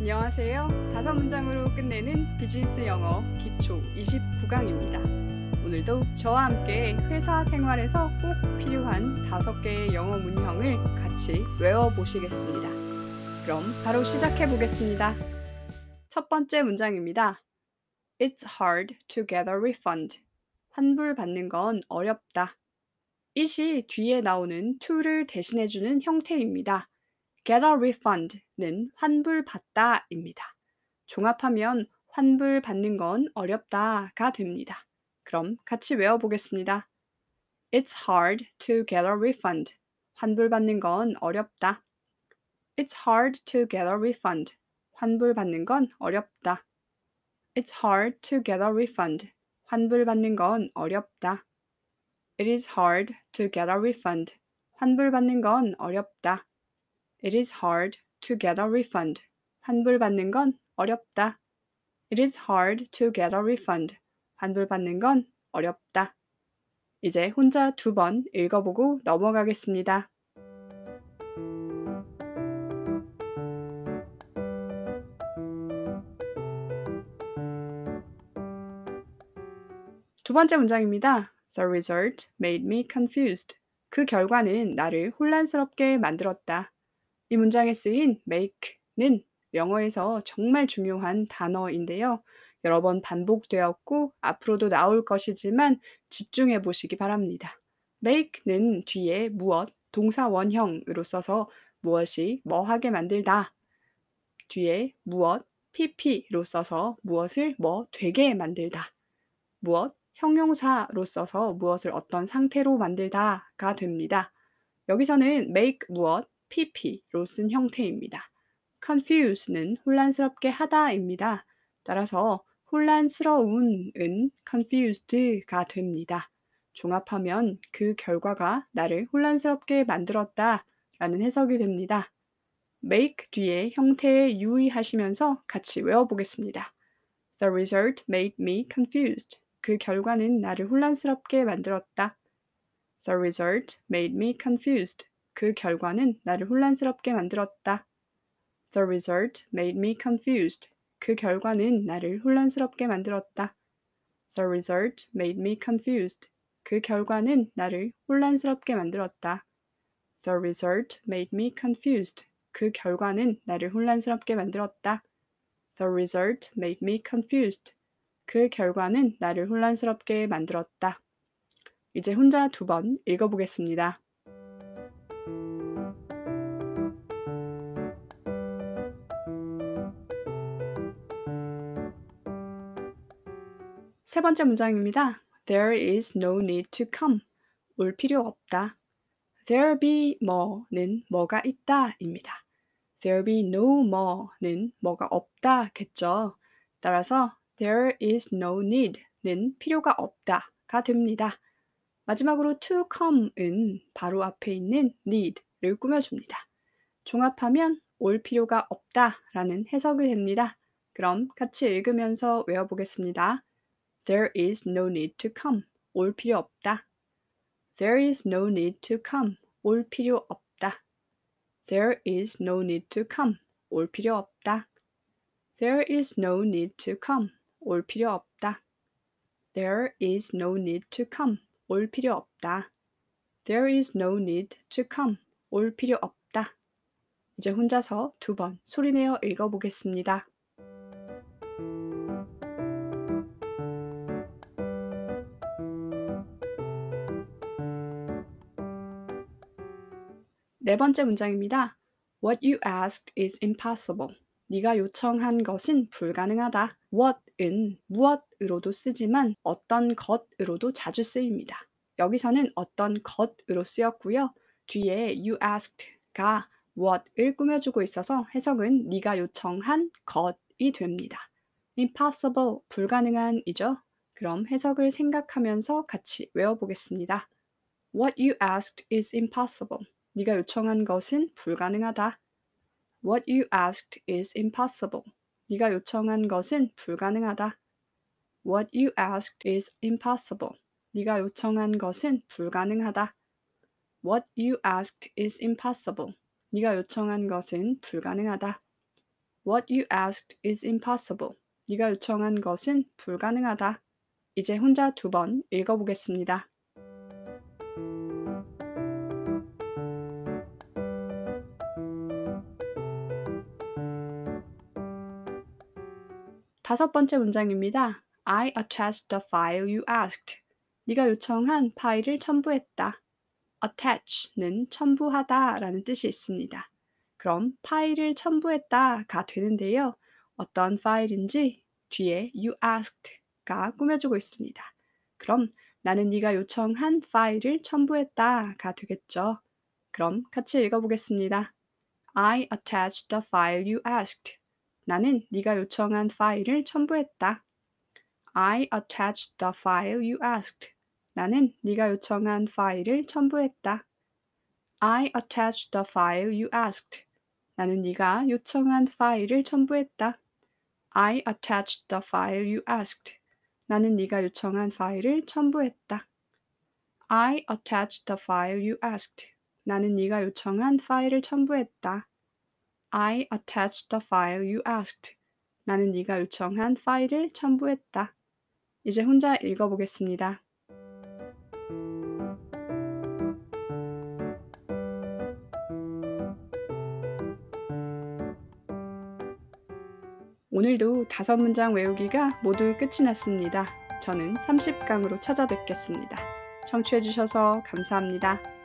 안녕하세요. 다섯 문장으로 끝내는 비즈니스 영어 기초 29강입니다. 오늘도 저와 함께 회사 생활에서 꼭 필요한 다섯 개의 영어 문형을 같이 외워보시겠습니다. 그럼 바로 시작해 보겠습니다. 첫 번째 문장입니다. It's hard to get a refund. 환불 받는 건 어렵다. it이 뒤에 나오는 to를 대신해주는 형태입니다. Get a refund는 환불 받다입니다. 종합하면 환불 받는 건 어렵다가 됩니다. 그럼 같이 외워보겠습니다. It's hard to get a refund. 환불 받는 건 어렵다. It's hard to get a refund. 환불 받는 건 어렵다. It's hard to get a refund. 환불 받는 건 어렵다. It is hard to get a refund. 환불 받는 건 어렵다. It is hard to get a refund. 환불 받는 건 어렵다. It is hard to get a refund. 환불 받는 건 어렵다. 이제 혼자 두 번 읽어보고 넘어가겠습니다. 두 번째 문장입니다. The result made me confused. 그 결과는 나를 혼란스럽게 만들었다. 이 문장에 쓰인 make는 영어에서 정말 중요한 단어인데요. 여러 번 반복되었고 앞으로도 나올 것이지만 집중해 보시기 바랍니다. make는 뒤에 무엇, 동사 원형으로 써서 무엇이 뭐하게 만들다. 뒤에 무엇, pp로 써서 무엇을 뭐 되게 만들다. 무엇, 형용사로 써서 무엇을 어떤 상태로 만들다가 됩니다. 여기서는 make 무엇, pp로 쓴 형태입니다. confuse는 혼란스럽게 하다입니다. 따라서 혼란스러운은 confused가 됩니다. 종합하면 그 결과가 나를 혼란스럽게 만들었다 라는 해석이 됩니다. make 뒤에 형태에 유의하시면서 같이 외워보겠습니다. The result made me confused. 그 결과는 나를 혼란스럽게 만들었다. The result made me confused. 그 결과는 나를 혼란스럽게 만들었다. The result made me confused. 그 결과는 나를 혼란스럽게 만들었다. The result made me confused. 그 결과는 나를 혼란스럽게 만들었다. The result made me confused. 그 결과는 나를 혼란스럽게 만들었다. The result made me confused. 그 결과는 나를 혼란스럽게 만들었다. 이제 혼자 두 번 읽어보겠습니다. 세 번째 문장입니다. There is no need to come. 올 필요 없다. There be more는 뭐가 있다입니다. There be no more는 뭐가 없다겠죠. 따라서 there is no need는 필요가 없다가 됩니다. 마지막으로 to come은 바로 앞에 있는 need를 꾸며줍니다. 종합하면 올 필요가 없다라는 해석이 됩니다. 그럼 같이 읽으면서 외워보겠습니다. There is no need to come. 올 필요 없다. There is no need to come. 올 필요 없다. There is no need to come. 올 필요 없다. There is no need to come. 올 필요 없다. There is no need to come. 올 필요 없다. There is no need to come. 올 필요 없다. 이제 혼자서 두 번 소리내어 읽어보겠습니다. 네 번째 문장입니다. What you asked is impossible. 네가 요청한 것은 불가능하다. what은 무엇으로도 쓰지만 어떤 것으로도 자주 쓰입니다. 여기서는 어떤 것으로 쓰였고요. 뒤에 you asked가 what을 꾸며주고 있어서 해석은 네가 요청한 것이 됩니다. impossible 불가능한이죠. 그럼 해석을 생각하면서 같이 외워보겠습니다. What you asked is impossible. 네가 요청한 것은 불가능하다. What you asked is impossible. 네가 요청한 것은 불가능하다. What you asked is impossible. 네가 요청한 것은 불가능하다. What you asked is impossible. 네가 요청한 것은 불가능하다. What you asked is impossible. 네가 요청한 것은 불가능하다. 이제 혼자 두 번 읽어보겠습니다. 다섯 번째 문장입니다. I attached the file you asked. 네가 요청한 파일을 첨부했다. attach는 첨부하다 라는 뜻이 있습니다. 그럼 파일을 첨부했다가 되는데요. 어떤 파일인지 뒤에 you asked가 꾸며주고 있습니다. 그럼 나는 네가 요청한 파일을 첨부했다가 되겠죠. 그럼 같이 읽어보겠습니다. I attached the file you asked. 나는 네가 요청한 파일을 첨부했다. I attached the file you asked. 나는 네가 요청한 파일을 첨부했다. I attached the file you asked. 나는 네가 요청한 파일을 첨부했다. I attached the file you asked. 나는 네가 요청한 파일을 첨부했다. I attached the file you asked. 나는 네가 요청한 파일을 첨부했다. I attached the file you asked. 나는 네가 요청한 파일을 첨부했다. 이제 혼자 읽어보겠습니다. 오늘도 다섯 문장 외우기가 모두 끝이 났습니다. 저는 30강으로 찾아뵙겠습니다. 청취해주셔서 감사합니다.